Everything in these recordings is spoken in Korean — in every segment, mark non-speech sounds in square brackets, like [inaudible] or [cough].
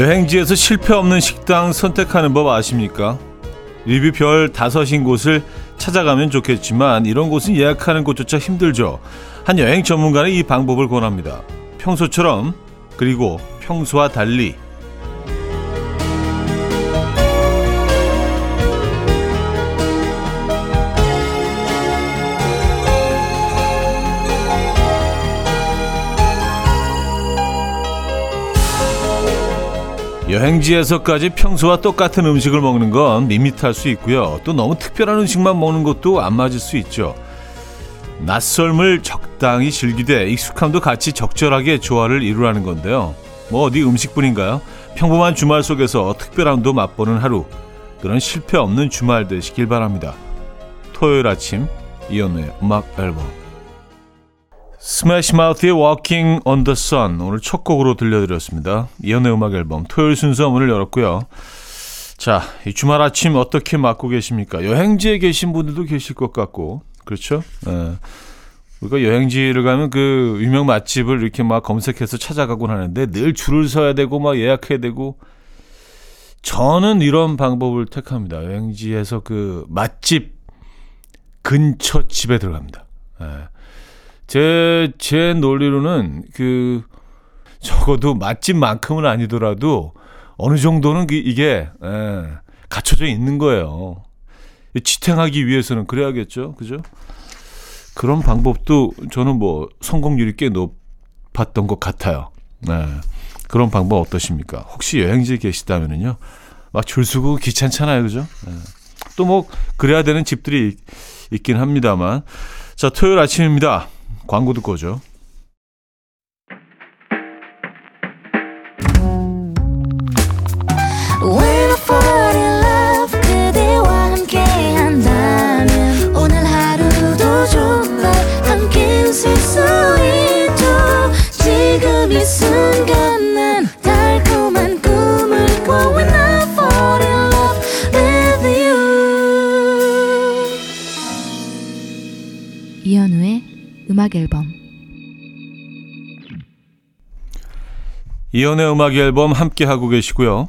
여행지에서 실패 없는 식당 선택하는 법 아십니까? 리뷰 별 다섯인 곳을 찾아가면 좋겠지만 이런 곳은 예약하는 곳조차 힘들죠. 한 여행 전문가는 이 방법을 권합니다. 평소처럼 그리고 평소와 달리 여행지에서까지 평소와 똑같은 음식을 먹는 건 밋밋할 수 있고요. 또 너무 특별한 음식만 먹는 것도 안 맞을 수 있죠. 낯설을 적당히 즐기되 익숙함도 같이 적절하게 조화를 이루라는 건데요. 뭐 어디 음식뿐인가요? 평범한 주말 속에서 특별함도 맛보는 하루. 그런 실패 없는 주말 되시길 바랍니다. 토요일 아침 이연우의 음악 앨범 스매시 마우스의 Walking on the Sun 오늘 첫 곡으로 들려드렸습니다. 이연의 음악 앨범 토요일 순서 문을 열었고요. 자, 이 주말 아침 어떻게 맞고 계십니까? 여행지에 계신 분들도 계실 것 같고 그렇죠? 예. 우리가 여행지를 가면 그 유명 맛집을 이렇게 막 검색해서 찾아가곤 하는데 늘 줄을 서야 되고 막 예약해야 되고 저는 이런 방법을 택합니다. 여행지에서 그 맛집 근처 집에 들어갑니다. 예. 제, 제 논리로는 그, 적어도 맛집만큼은 아니더라도 어느 정도는 그, 이게, 예, 갖춰져 있는 거예요. 지탱하기 위해서는 그래야겠죠. 그죠? 그런 방법도 저는 뭐 성공률이 꽤 높았던 것 같아요. 네. 그런 방법 어떠십니까? 혹시 여행지에 계시다면은요. 막 줄 서고 귀찮잖아요. 그죠? 네. 또뭐 그래야 되는 집들이 있긴 합니다만. 자, 토요일 아침입니다. 광고 듣고 오죠. 음악 앨범 이연의 음악 앨범 함께 하고 계시고요.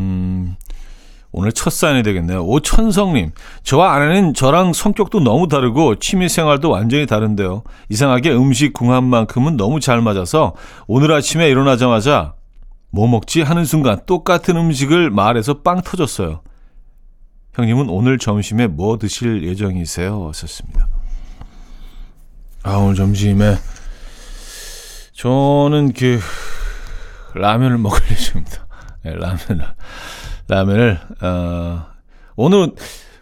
음, 오늘 첫 사연이 되겠네요. 오천성님, 저와 아내는 저랑 성격도 너무 다르고 취미 생활도 완전히 다른데요. 이상하게 음식 궁합만큼은 너무 잘 맞아서 오늘 아침에 일어나자마자 뭐 먹지 하는 순간 똑같은 음식을 말해서 빵 터졌어요. 형님은 오늘 점심에 뭐 드실 예정이세요? 하셨습니다. 아, 오늘 점심에 저는 그 라면을 [laughs] 먹을 예정입니다. 네, 라면을 라면을 어, 오늘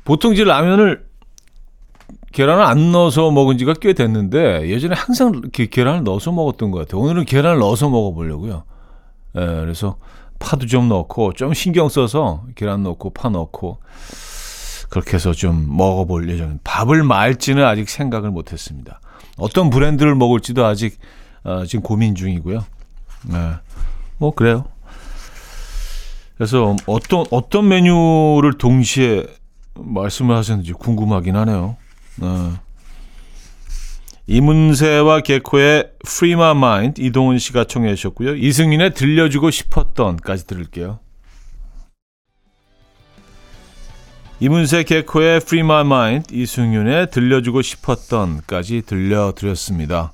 보통 이제 라면을 계란을 안 넣어서 먹은 지가 꽤 됐는데 예전에 항상 이렇게 계란을 넣어서 먹었던 것 같아요. 오늘은 계란을 넣어서 먹어보려고요. 예, 그래서 파도 좀 넣고 좀 신경 써서 계란 넣고 파 넣고 그렇게 해서 좀 먹어볼 예정입니다. 밥을 말지는 아직 생각을 못했습니다. 어떤 브랜드를 먹을지도 아직 어, 지금 고민 중이고요. 네. 뭐 그래요. 그래서 어떤 어떤 메뉴를 동시에 말씀을 하셨는지 궁금하긴 하네요. 네. 이문세와 개코의 Free My Mind 이동훈 씨가 청해 주셨고요. 이승민의 들려주고 싶었던까지 들을게요. 이문세 개코의 Free My Mind, 이승윤의 들려주고 싶었던까지 들려드렸습니다.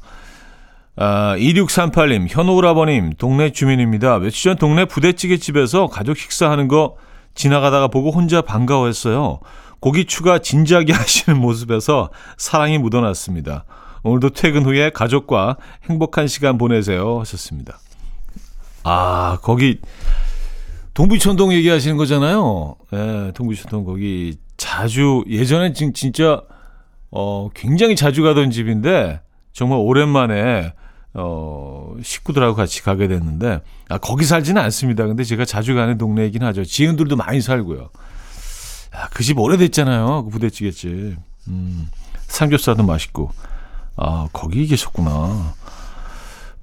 아, 2638님, 현오라버님, 동네 주민입니다. 며칠 전 동네 부대찌개 집에서 가족 식사하는 거 지나가다가 보고 혼자 반가워했어요. 고기 추가 진지하게 [laughs] 하시는 모습에서 사랑이 묻어났습니다. 오늘도 퇴근 후에 가족과 행복한 시간 보내세요. 하셨습니다. 아, 거기 동부천동 얘기하시는 거잖아요. 예, 동부천동 거기 자주 예전에 진, 진짜 어 굉장히 자주 가던 집인데 정말 오랜만에 어 식구들하고 같이 가게 됐는데 아 거기 살지는 않습니다. 근데 제가 자주 가는 동네이긴 하죠. 지인들도 많이 살고요. 아, 그 집 오래됐잖아요. 그 부대찌개집. 음, 삼겹살도 맛있고. 아, 거기 계셨구나.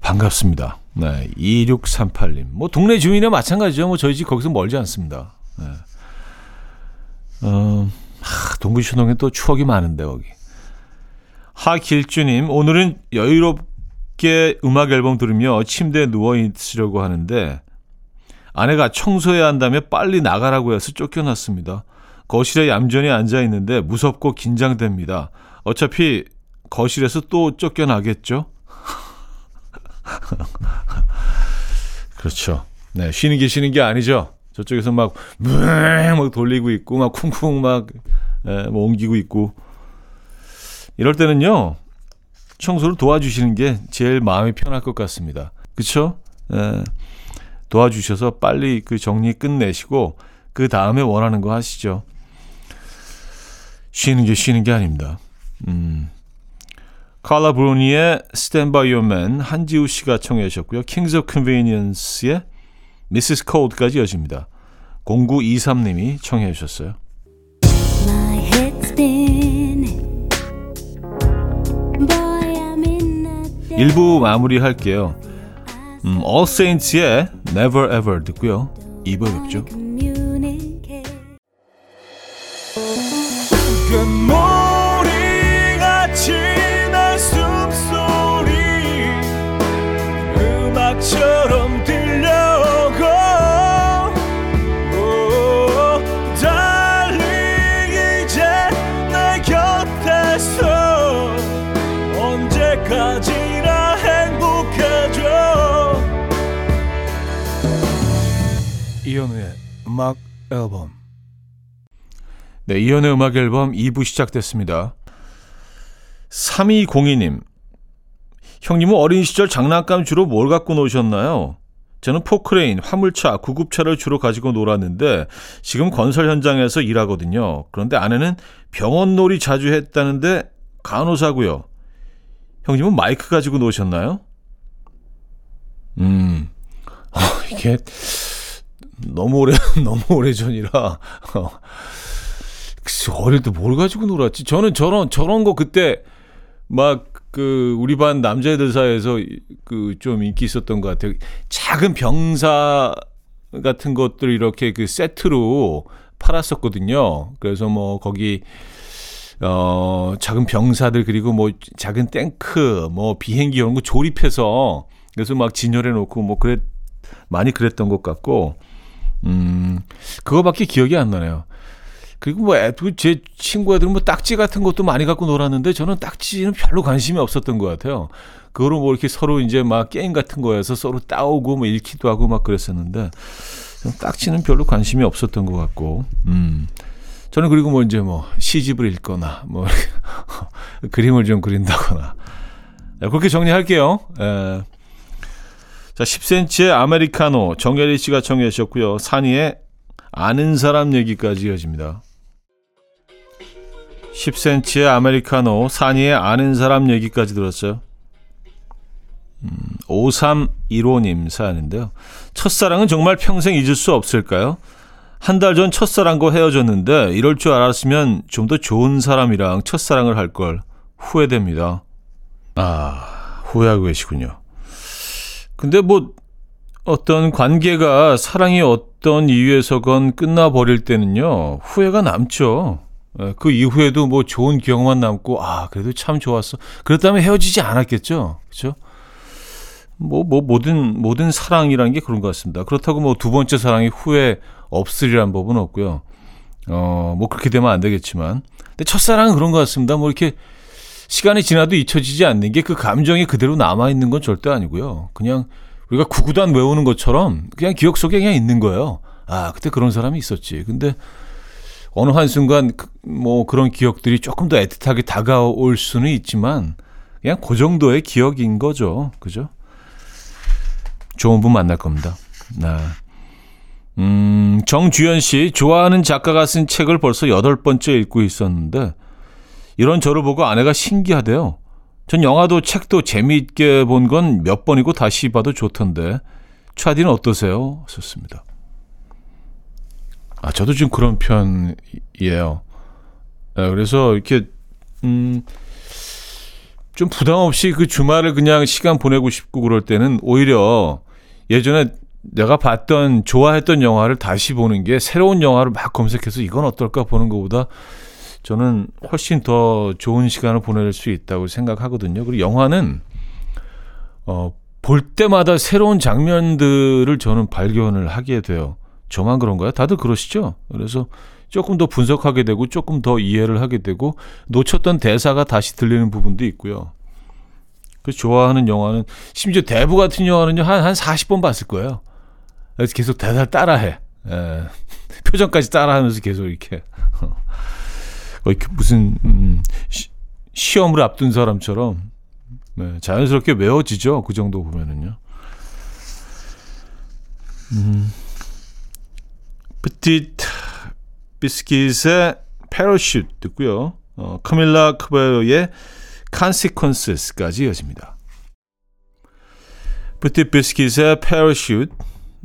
반갑습니다. 네, 2638님. 뭐 동네 주민이나 마찬가지죠. 뭐 저희 집 거기서 멀지 않습니다. 네. 어, 하, 동부시동에 또 추억이 많은데 거기. 하길주님, 오늘은 여유롭게 음악 앨범 들으며 침대에 누워 있으려고 하는데 아내가 청소해야 한다며 빨리 나가라고 해서 쫓겨났습니다. 거실에 얌전히 앉아 있는데 무섭고 긴장됩니다. 어차피 거실에서 또 쫓겨나겠죠? [laughs] 그렇죠. 네, 쉬는 게 쉬는 게 아니죠. 저쪽에서 막, 막 돌리고 있고, 막 쿵쿵 막, 에, 뭐 옮기고 있고. 이럴 때는요, 청소를 도와주시는 게 제일 마음이 편할 것 같습니다. 그쵸? 에, 도와주셔서 빨리 그 정리 끝내시고, 그 다음에 원하는 거 하시죠. 쉬는 게 쉬는 게 아닙니다. 음. 칼라 브로니의 Stand By Your Man 한지우 씨가 청해 주셨고요. Kings of Convenience의 Mrs. Cold까지 이어집니다. 0923님이 청해 주셨어요. My head's spinning. Boy, I'm in a. 1부 마무리할게요. 음, All Saints의 Never Ever 듣고요. 2부에 뵙죠. 이현우의 음악 앨범 네, 이연의 음악 앨범 2부 시작됐습니다. 3202님. 형님은 어린 시절 장난감 주로 뭘 갖고 노셨나요? 저는 포크레인, 화물차, 구급차를 주로 가지고 놀았는데 지금 건설 현장에서 일하거든요. 그런데 아내는 병원 놀이 자주 했다는데 간호사고요. 형님은 마이크 가지고 노셨나요? 음. 어, [laughs] 이게 너무 오래 [laughs] 너무 오래 전이라 어, 글쎄, 어릴 때 뭘 가지고 놀았지? 저는 저런 저런 거 그때 막 그 우리 반 남자애들 사이에서 그 좀 인기 있었던 것 같아요. 작은 병사 같은 것들 이렇게 그 세트로 팔았었거든요. 그래서 뭐 거기 어 작은 병사들 그리고 뭐 작은 탱크 뭐 비행기 이런 거 조립해서 그래서 막 진열해 놓고 뭐 그랬 많이 그랬던 것 같고 음 그거밖에 기억이 안 나네요. 그리고 뭐 애들 제 친구 애들은 뭐 딱지 같은 것도 많이 갖고 놀았는데 저는 딱지는 별로 관심이 없었던 것 같아요. 그거로 뭐 이렇게 서로 이제 막 게임 같은 거에서 서로 따오고 뭐 읽기도 하고 막 그랬었는데 딱지는 별로 관심이 없었던 것 같고, 음. 저는 그리고 뭐 이제 뭐 시집을 읽거나 뭐 [laughs] 그림을 좀 그린다거나 네, 그렇게 정리할게요. 에. 자, 10cm의 아메리카노 정혜리 씨가 청해 주셨고요. 산이의 아는 사람 얘기까지 이어집니다. 10cm의 아메리카노, 산이의 아는 사람 얘기까지 들었어요. 음, 5315님 사연인데요. 첫사랑은 정말 평생 잊을 수 없을까요? 한 달 전 첫사랑과 헤어졌는데 이럴 줄 알았으면 좀 더 좋은 사람이랑 첫사랑을 할 걸 후회됩니다. 아, 후회하고 계시군요. 근데 뭐 어떤 관계가 사랑이 어떤 이유에서건 끝나버릴 때는요, 후회가 남죠. 예, 그 이후에도 뭐 좋은 기억만 남고, 아, 그래도 참 좋았어. 그렇다면 헤어지지 않았겠죠. 그죠? 뭐, 뭐, 모든, 모든 사랑이라는 게 그런 것 같습니다. 그렇다고 뭐 두 번째 사랑이 후회 없으리란 법은 없고요. 어, 뭐 그렇게 되면 안 되겠지만. 근데 첫사랑은 그런 것 같습니다. 뭐 이렇게 시간이 지나도 잊혀지지 않는 게 그 감정이 그대로 남아 있는 건 절대 아니고요. 그냥 우리가 구구단 외우는 것처럼 그냥 기억 속에 그냥 있는 거예요. 아, 그때 그런 사람이 있었지. 근데 어느 한 순간 그- 뭐 그런 기억들이 조금 더 애틋하게 다가올 수는 있지만 그냥 그 정도의 기억인 거죠. 그죠? 좋은 분 만날 겁니다. 네. 음, 정주현 씨, 좋아하는 작가가 쓴 책을 벌써 여덟 번째 읽고 있었는데, 이런 저를 보고 아내가 신기하대요. 전 영화도 책도 재미있게 본 건 몇 번이고 다시 봐도 좋던데, 차디는 어떠세요? 좋습니다. 아, 저도 좀 그런 편이에요. 네, 그래서 이렇게, 음, 좀 부담 없이 그 주말을 그냥 시간 보내고 싶고 그럴 때는 오히려 예전에 내가 봤던 좋아했던 영화를 다시 보는 게 새로운 영화를 막 검색해서 이건 어떨까 보는 것보다 저는 훨씬 더 좋은 시간을 보낼 수 있다고 생각하거든요. 그리고 영화는 어 볼 때마다 새로운 장면들을 저는 발견을 하게 돼요. 저만 그런가요? 다들 그러시죠? 그래서 조금 더 분석하게 되고 조금 더 이해를 하게 되고 놓쳤던 대사가 다시 들리는 부분도 있고요. 그 좋아하는 영화는 심지어 대부 같은 영화는요 한, 한 40번 봤을 거예요. 그래서 계속 대사 따라해. 예. [laughs] 표정까지 따라하면서 계속 이렇게. 어, 이렇게 무슨, 음, 시, 시험을 앞둔 사람처럼 네, 자연스럽게 외워지죠. 그 정도 보면은요. 음. petit 비스킷의 패러슈트 듣고요. 어, 카밀라 크베어의 consequences까지 이어집니다. petit 비스킷의 패러슈트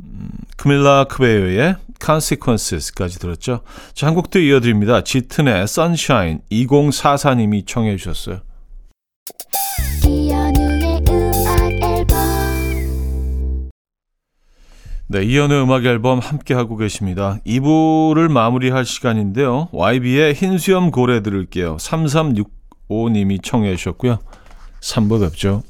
음, 카밀라 크베어의 consequences까지 들었죠. 자, 한 곡도 이어드립니다. 짙은의 sunshine 2044님이 청해 주셨어요. 네, 이연의 음악 앨범 함께 하고 계십니다. 2부를 마무리할 시간인데요. YB의 흰 수염 고래 들을게요. 3365님이 청해 주셨고요. 3부 뵙죠.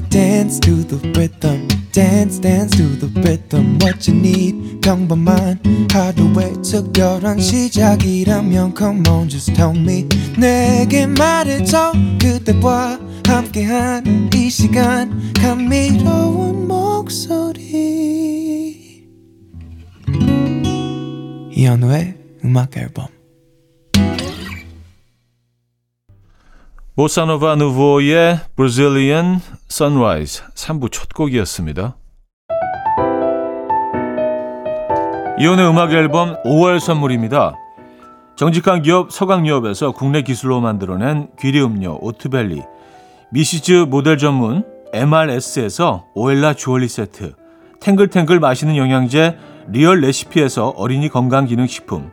Dance to the rhythm. Dance, dance to the rhythm. What you need, 평범한 하루의 특별한 시작이라면 Come on, just tell me. 내게 말해줘. 그대와 함께한 이 시간. 감미로운 목소리. 이현우의 음악 앨범. 보사노바 누보의 Brazilian Sunrise 3부 첫 곡이었습니다. 이현우의 음악 앨범 5월 선물입니다. 정직한 기업 서강유업에서 국내 기술로 만들어낸 귀리 음료 오트벨리 미시즈 모델 전문 MRS에서 오엘라 주얼리 세트 탱글탱글 맛있는 영양제 리얼 레시피에서 어린이 건강기능식품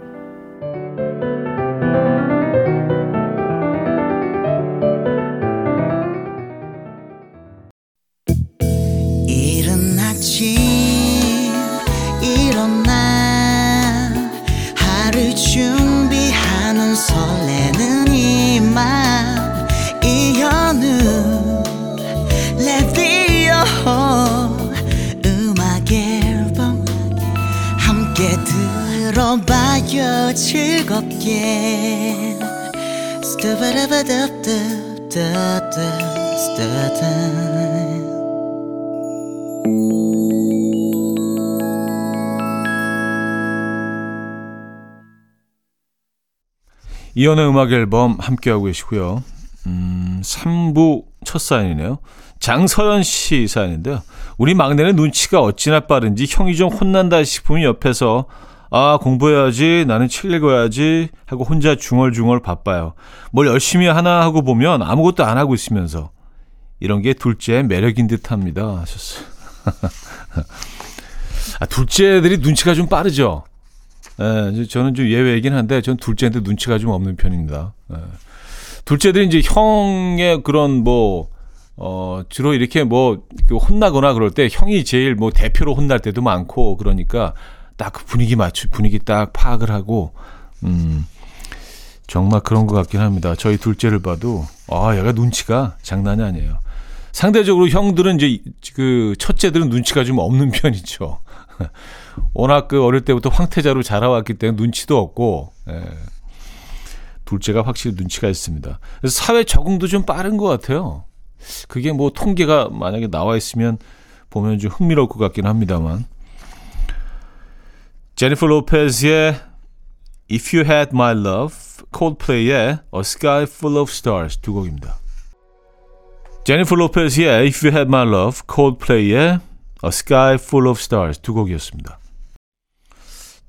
들어봐요 즐겁게 스타바라바답답답답답 이연의 음악 앨범 함께하고 계시고요. 음, 3부 첫 사연이네요. 장서연 씨 사연인데요. 우리 막내는 눈치가 어찌나 빠른지 형이 좀 혼난다 싶으면 옆에서 아 공부해야지 나는 책 읽어야지 하고 혼자 중얼중얼 바빠요. 뭘 열심히 하나 하고 보면 아무것도 안 하고 있으면서 이런 게 둘째의 매력인 듯 합니다 하셨어요. [laughs] 아, 둘째들이 눈치가 좀 빠르죠. 예, 저는 좀 예외이긴 한데 전 둘째한테 눈치가 좀 없는 편입니다. 예. 둘째들이 이제 형의 그런 뭐 어, 주로 이렇게 뭐 혼나거나 그럴 때 형이 제일 뭐 대표로 혼날 때도 많고 그러니까 딱 그 분위기 맞추 분위기 딱 파악을 하고 음 정말 그런 것 같긴 합니다. 저희 둘째를 봐도 아 얘가 눈치가 장난이 아니에요. 상대적으로 형들은 이제 이- 그 첫째들은 눈치가 좀 없는 [laughs] 편이죠. 워낙 그 어릴 때부터 황태자로 자라왔기 때문에 눈치도 없고, 예. 둘째가 확실히 눈치가 있습니다. 그래서 사회 적응도 좀 빠른 것 같아요. 그게 뭐 통계가 만약에 나와 있으면 보면 좀 흥미로울 것 같긴 합니다만. 제니퍼 로페즈의 If You Had My Love, 콜드플레이의 A Sky Full of Stars 두 곡입니다. 제니퍼 로페즈의 If You Had My Love, 콜드플레이의 A Sky Full of Stars 두 곡이었습니다.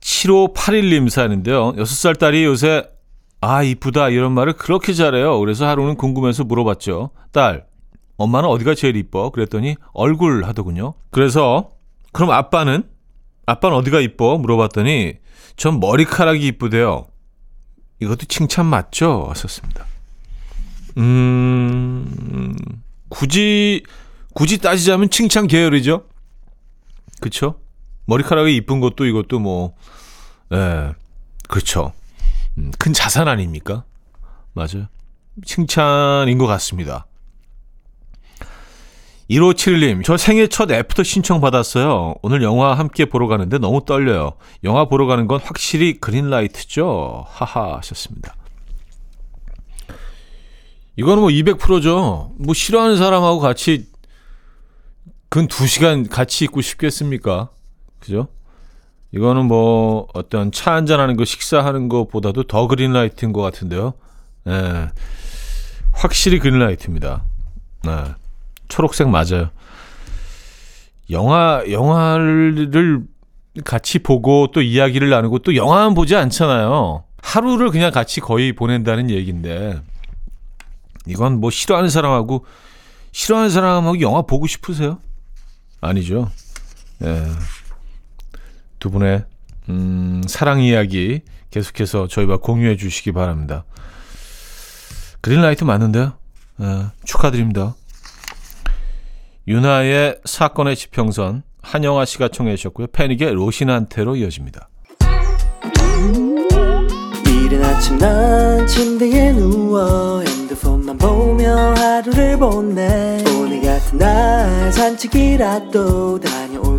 7581님 사연인데요. 6살 딸이 요새 아 이쁘다 이런 말을 그렇게 잘해요. 그래서 하루는 궁금해서 물어봤죠. 딸, 엄마는 어디가 제일 이뻐? 그랬더니 얼굴 하더군요. 그래서 그럼 아빠는? 아빠는 어디가 이뻐? 물어봤더니 전 머리카락이 이쁘대요. 이것도 칭찬 맞죠? 왔었습니다. 음, 굳이, 굳이 따지자면 칭찬 계열이죠? 그쵸? 머리카락이 이쁜 것도 이것도 뭐, 예, 그렇죠. 음, 큰 자산 아닙니까? 맞아요. 칭찬인 것 같습니다. 1571님, 저 생애 첫 애프터 신청 받았어요. 오늘 영화 함께 보러 가는데 너무 떨려요. 영화 보러 가는 건 확실히 green light죠? 하하 하셨습니다. 이거는 뭐 200%죠. 뭐 싫어하는 사람하고 같이 근 2시간 같이 있고 싶겠습니까? 그죠? 이거는 뭐 어떤 차 한잔하는 거 식사하는 것보다도 더 그린라이트인 것 같은데요. 예. 확실히 그린라이트입니다. 네. 초록색 맞아요. 영화 영화를 같이 보고 또 이야기를 나누고 또 영화만 보지 않잖아요. 하루를 그냥 같이 거의 보낸다는 얘기인데 이건 뭐 싫어하는 사람하고 싫어하는 사람하고 영화 보고 싶으세요? 아니죠. 예. 두 분의 음, 사랑 이야기 계속해서 저희와 공유해 주시기 바랍니다. 그린라이트 맞는데요? 예, 축하드립니다. 유나의 사건의 지평선 한영아 씨가 청해 주셨고요. 패닉의 로신한테로 이어집니다. 이른 아침 난 침대에 누워 핸드폰만 보며 하루를 보내 오늘 같은 날 산책이라도 다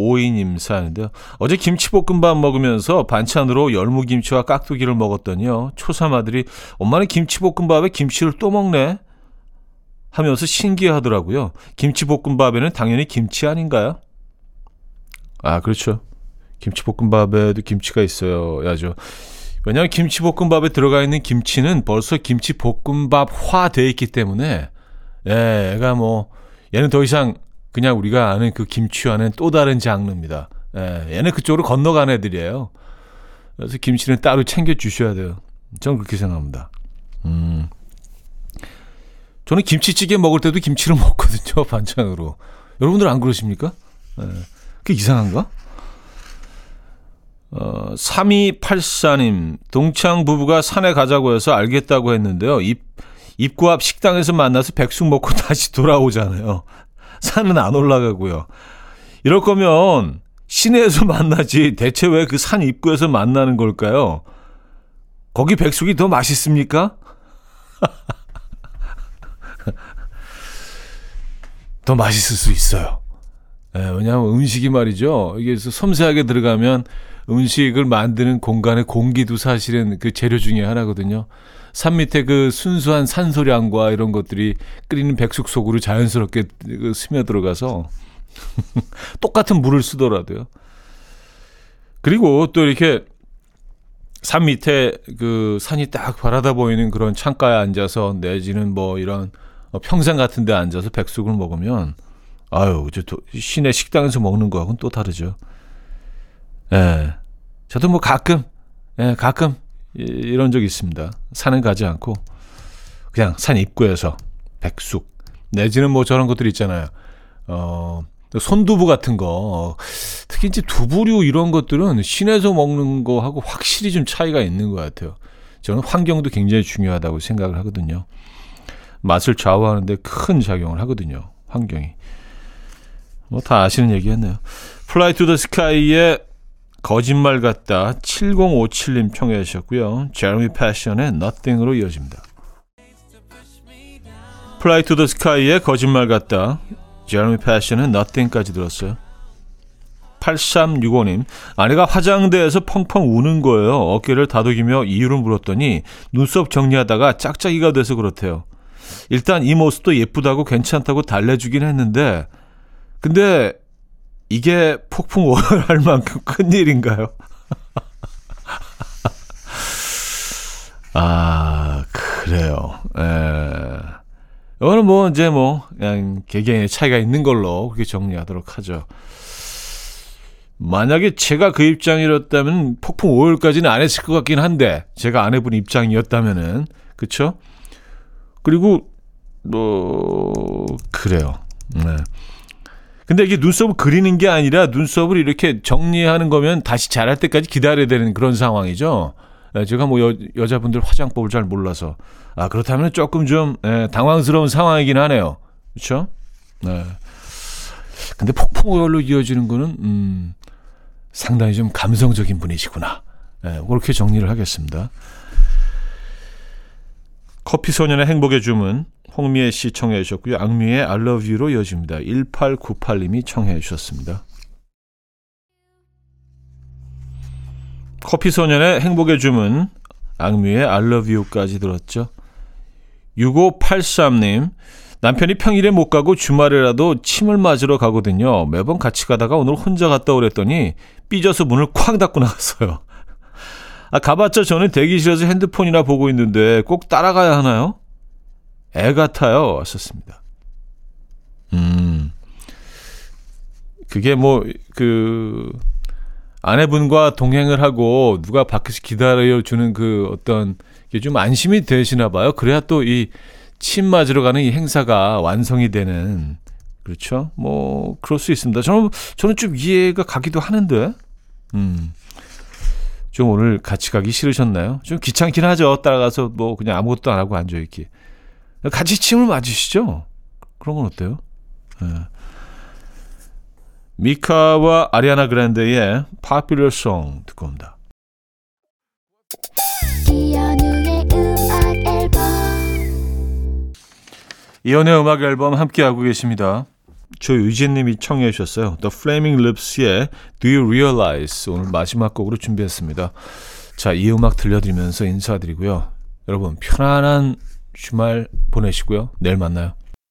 2952님 사연인데요. 어제 김치볶음밥 먹으면서 반찬으로 열무김치와 깍두기를 먹었더니요. 초삼 아들이 엄마는 김치볶음밥에 김치를 또 먹네? 하면서 신기하더라고요. 김치볶음밥에는 당연히 김치 아닌가요? 아, 그렇죠. 김치볶음밥에도 김치가 있어야죠. 왜냐하면 김치볶음밥에 들어가 있는 김치는 벌써 김치볶음밥화 돼 있기 때문에 예, 얘가 뭐 얘는 더 이상 그냥 우리가 아는 그 김치와는 또 다른 장르입니다. 예, 얘는 그쪽으로 건너간 애들이에요. 그래서 김치는 따로 챙겨 주셔야 돼요. 저는 그렇게 생각합니다. 음. 저는 김치찌개 먹을 때도 김치를 [laughs] 먹거든요, 반찬으로. 여러분들 안 그러십니까? 예. 그게 이상한가? 어, 3284님, 동창 부부가 산에 가자고 해서 알겠다고 했는데요. 입, 입구 앞 식당에서 만나서 백숙 먹고 [laughs] 다시 돌아오잖아요. 산은 안 올라가고요. 이럴 거면 시내에서 [laughs] 만나지 대체 왜 그 산 입구에서 만나는 걸까요? 거기 백숙이 더 맛있습니까? [laughs] 더 맛있을 수 있어요. 예, 왜냐하면 음식이 말이죠. 이게 섬세하게 들어가면 음식을 만드는 공간의 공기도 사실은 그 재료 중에 하나거든요. 산 밑에 그 순수한 산소량과 이런 것들이 끓이는 백숙 속으로 자연스럽게 그 스며 들어가서 [laughs] 똑같은 물을 쓰더라도요. 그리고 또 이렇게 산 밑에 그 산이 딱 바라다 보이는 그런 창가에 앉아서 내지는 뭐 이런 평상 같은 데 앉아서 백숙을 먹으면 아유, 또 시내 식당에서 먹는 거하고는 또 다르죠. 예. 저도 뭐 가끔, 예, 가끔 이- 이런 적 있습니다. 산은 가지 않고 그냥 산 입구에서 백숙 내지는 뭐 저런 것들 있잖아요. 어, 손두부 같은 거 특히 이제 두부류 이런 것들은 시내에서 먹는 거하고 확실히 좀 차이가 있는 것 같아요. 저는 환경도 굉장히 중요하다고 생각을 하거든요. 맛을 좌우하는데 큰 작용을 하거든요. 환경이. 뭐 다 아시는 얘기였네요. 플라이 투 더 스카이의 거짓말 같다 7057님 청해 주셨고요. 제레미 패션의 Nothing으로 이어집니다. 플라이 투더 스카이의 거짓말 같다 제레미 패션의 Nothing까지 들었어요. 8365님, 아내가 화장대에서 펑펑 우는 거예요. 어깨를 다독이며 이유를 물었더니 눈썹 정리하다가 짝짝이가 돼서 그렇대요. 일단 이 모습도 예쁘다고 괜찮다고 달래주긴 했는데, 근데 이게 폭풍 오열할 [laughs] 만큼 큰 일인가요? [laughs] 아, 그래요. 에. 이거는 뭐 이제 뭐 그냥 개개인의 차이가 있는 걸로 그렇게 정리하도록 하죠. 만약에 제가 그 입장이었다면 폭풍 5일까지는 안 했을 것 같긴 한데 제가 아내분 입장이었다면은 그쵸? 그리고 뭐 그래요. 네. 근데 이게 눈썹을 그리는 게 아니라 눈썹을 이렇게 정리하는 거면 다시 자랄 때까지 기다려야 되는 그런 상황이죠. 네, 제가 뭐 여, 여자분들 화장법을 잘 몰라서 아 그렇다면 조금 좀 예, 당황스러운 상황이긴 하네요. 그렇죠? 네. 근데 폭풍 오열로 이어지는 거는 음, 상당히 좀 감성적인 분이시구나. 네, 그렇게 정리를 하겠습니다. 커피 소년의 행복의 주문 홍미애 씨 청해 주셨고요. 악뮤의 I love you로 이어집니다. 1898님이 청해 주셨습니다. 커피 소년의 행복의 주문 악뮤의 I love you까지 들었죠. 6583님 남편이 평일에 못 가고 주말에라도 침을 맞으러 가거든요. 매번 같이 가다가 오늘 혼자 갔다 오랬더니 삐져서 문을 쾅 닫고 나갔어요. 아, 가봤자 저는 대기실에서 핸드폰이나 보고 있는데 꼭 따라가야 하나요? 애 같아요. 왔었습니다. 음. 그게 뭐, 그, 아내분과 동행을 하고 누가 밖에서 기다려주는 그 어떤 게 좀 안심이 되시나 봐요. 그래야 또 이 침 맞으러 가는 이 행사가 완성이 되는 그렇죠. 뭐 그럴 수 있습니다. 저는 저는 좀 이해가 가기도 하는데, 음, 좀 오늘 같이 가기 싫으셨나요? 좀 귀찮긴 하죠. 따라가서 뭐 그냥 아무것도 안 하고 앉아 있기. 같이 침을 맞으시죠. 그런 건 어때요? 예. 미카와 아리아나 그란데의 Popular Song 듣고 옵니다. 이연의 음악 앨범 함께하고 계십니다. 조유진 님이 청해 주셨어요. The Flaming Lips의 Do You Realize 오늘 마지막 곡으로 준비했습니다. 자, 이 음악 들려드리면서 인사드리고요. 여러분 편안한 주말 보내시고요. 내일 만나요.